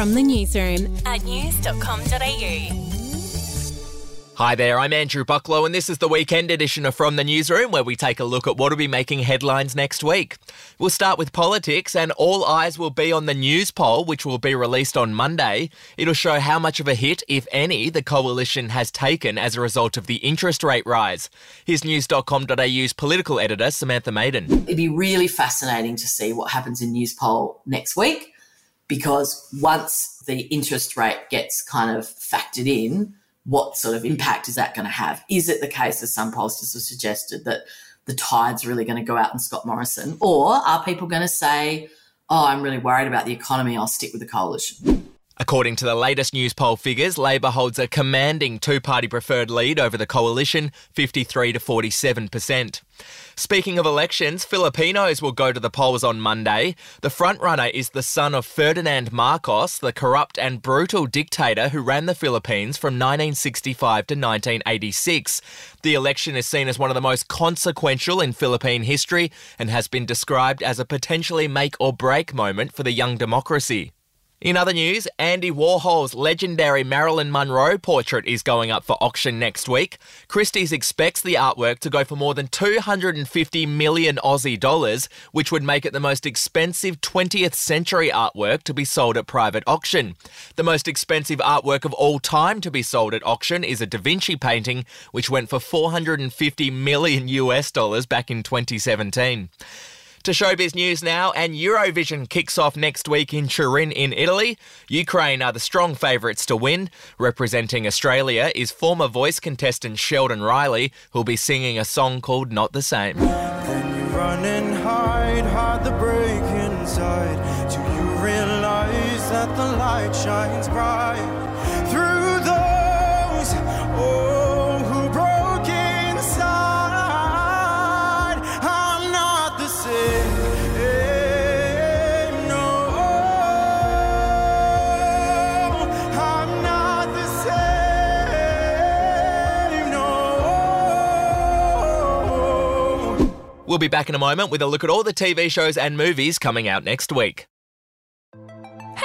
from the newsroom at news.com.au. Hi there, I'm Andrew Bucklow, and this is the weekend edition of From the Newsroom, where we take a look at what will be making headlines next week. We'll start with politics, and all eyes will be on the Newspoll, which will be released on Monday. It'll show how much of a hit, if any, the coalition has taken as a result of the interest rate rise. Here's news.com.au's political editor, Samantha Maiden. It'd be really fascinating to see what happens in Newspoll next week, because once the interest rate gets kind of factored in, what sort of impact is that going to have? Is it the case, as some pollsters have suggested, that the tide's really going to go out on Scott Morrison? Or are people going to say, oh, I'm really worried about the economy, I'll stick with the coalition? According to the latest Newspoll figures, Labor holds a commanding two party preferred lead over the coalition, 53 to 47%. Speaking of elections, Filipinos will go to the polls on Monday. The frontrunner is the son of Ferdinand Marcos, the corrupt and brutal dictator who ran the Philippines from 1965 to 1986. The election is seen as one of the most consequential in Philippine history and has been described as a potentially make or break moment for the young democracy. In other news, Andy Warhol's legendary Marilyn Monroe portrait is going up for auction next week. Christie's expects the artwork to go for more than 250 million Aussie dollars, which would make it the most expensive 20th century artwork to be sold at private auction. The most expensive artwork of all time to be sold at auction is a Da Vinci painting, which went for 450 million US dollars back in 2017. To showbiz news now, and Eurovision kicks off next week in Turin in Italy. Ukraine are the strong favourites to win. Representing Australia is former voice contestant Sheldon Riley, who'll be singing a song called Not the Same. Hide, hide the break inside, the We'll be back in a moment with a look at all the TV shows and movies coming out next week.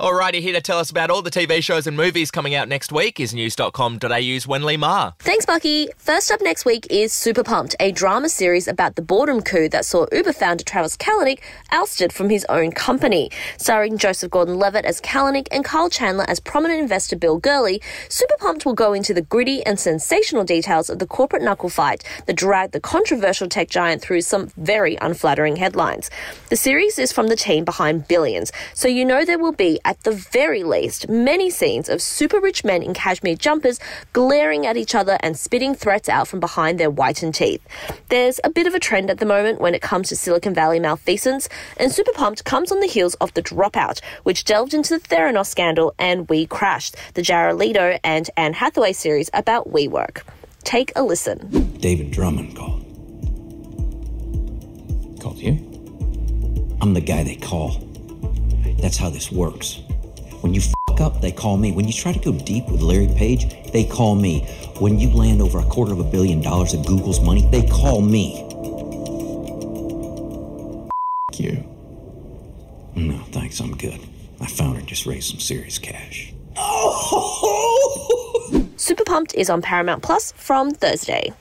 Alrighty, here to tell us about all the TV shows and movies coming out next week is news.com.au's Wenley Ma. Thanks, Bucky. First up next week is Super Pumped, a drama series about the boredom coup that saw Uber founder Travis Kalanick ousted from his own company. Starring Joseph Gordon-Levitt as Kalanick and Kyle Chandler as prominent investor Bill Gurley, Super Pumped will go into the gritty and sensational details of the corporate knuckle fight that dragged the controversial tech giant through some very unflattering headlines. The series is from the team behind Billions, so you know there will be, at the very least, many scenes of super rich men in cashmere jumpers glaring at each other and spitting threats out from behind their whitened teeth. There's a bit of a trend at the moment when it comes to Silicon Valley malfeasance, and Super Pumped comes on the heels of The Dropout, which delved into the Theranos scandal and We Crashed, the Jared Leto and Anne Hathaway series about WeWork. Take a listen. David Drummond called. Called you? I'm the guy they call. That's how this works. When you fuck up, they call me. When you try to go deep with Larry Page, they call me. When you land over a quarter of a billion dollars of Google's money, they call me. F- you. No, thanks, I'm good. My founder just raised some serious cash. Oh! Super Pumped is on Paramount Plus from Thursday.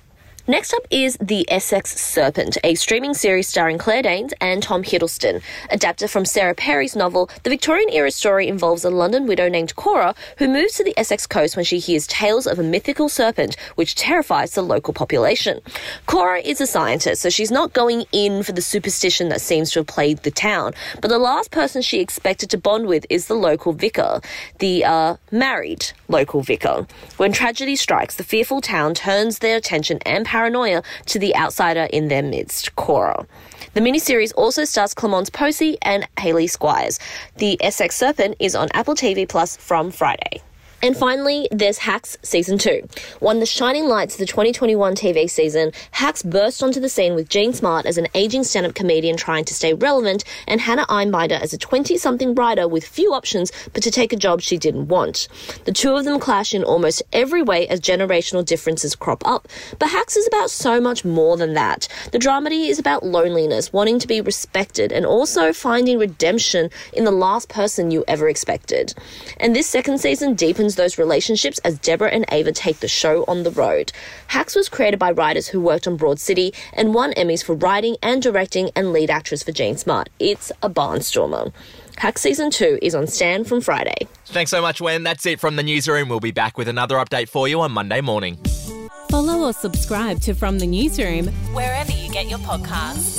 Next up is The Essex Serpent, a streaming series starring Claire Danes and Tom Hiddleston. Adapted from Sarah Perry's novel, the Victorian era story involves a London widow named Cora who moves to the Essex coast when she hears tales of a mythical serpent which terrifies the local population. Cora is a scientist, so she's not going in for the superstition that seems to have plagued the town, but the last person she expected to bond with is the local vicar, the uh, married local vicar. When tragedy strikes, the fearful town turns their attention and paranoia to the outsider in their midst, Cora. The miniseries also stars Clémence Poésy and Hayley Squires. The Essex Serpent is on Apple TV Plus from Friday. And finally, there's Hacks Season 2. One of the shining lights of the 2021 TV season, Hacks burst onto the scene with Jean Smart as an aging stand up comedian trying to stay relevant, and Hannah Einbinder as a 20 something writer with few options but to take a job she didn't want. The two of them clash in almost every way as generational differences crop up, but Hacks is about so much more than that. The dramedy is about loneliness, wanting to be respected, and also finding redemption in the last person you ever expected. And this second season deepens those relationships as Deborah and Ava take the show on the road. Hacks was created by writers who worked on Broad City and won Emmys for writing and directing and lead actress for Jean Smart. It's a barnstormer. Hacks Season 2 is on Stan from Friday. Thanks so much, Wen. That's it from the newsroom. We'll be back with another update for you on Monday morning. Follow or subscribe to From the Newsroom wherever you get your podcasts.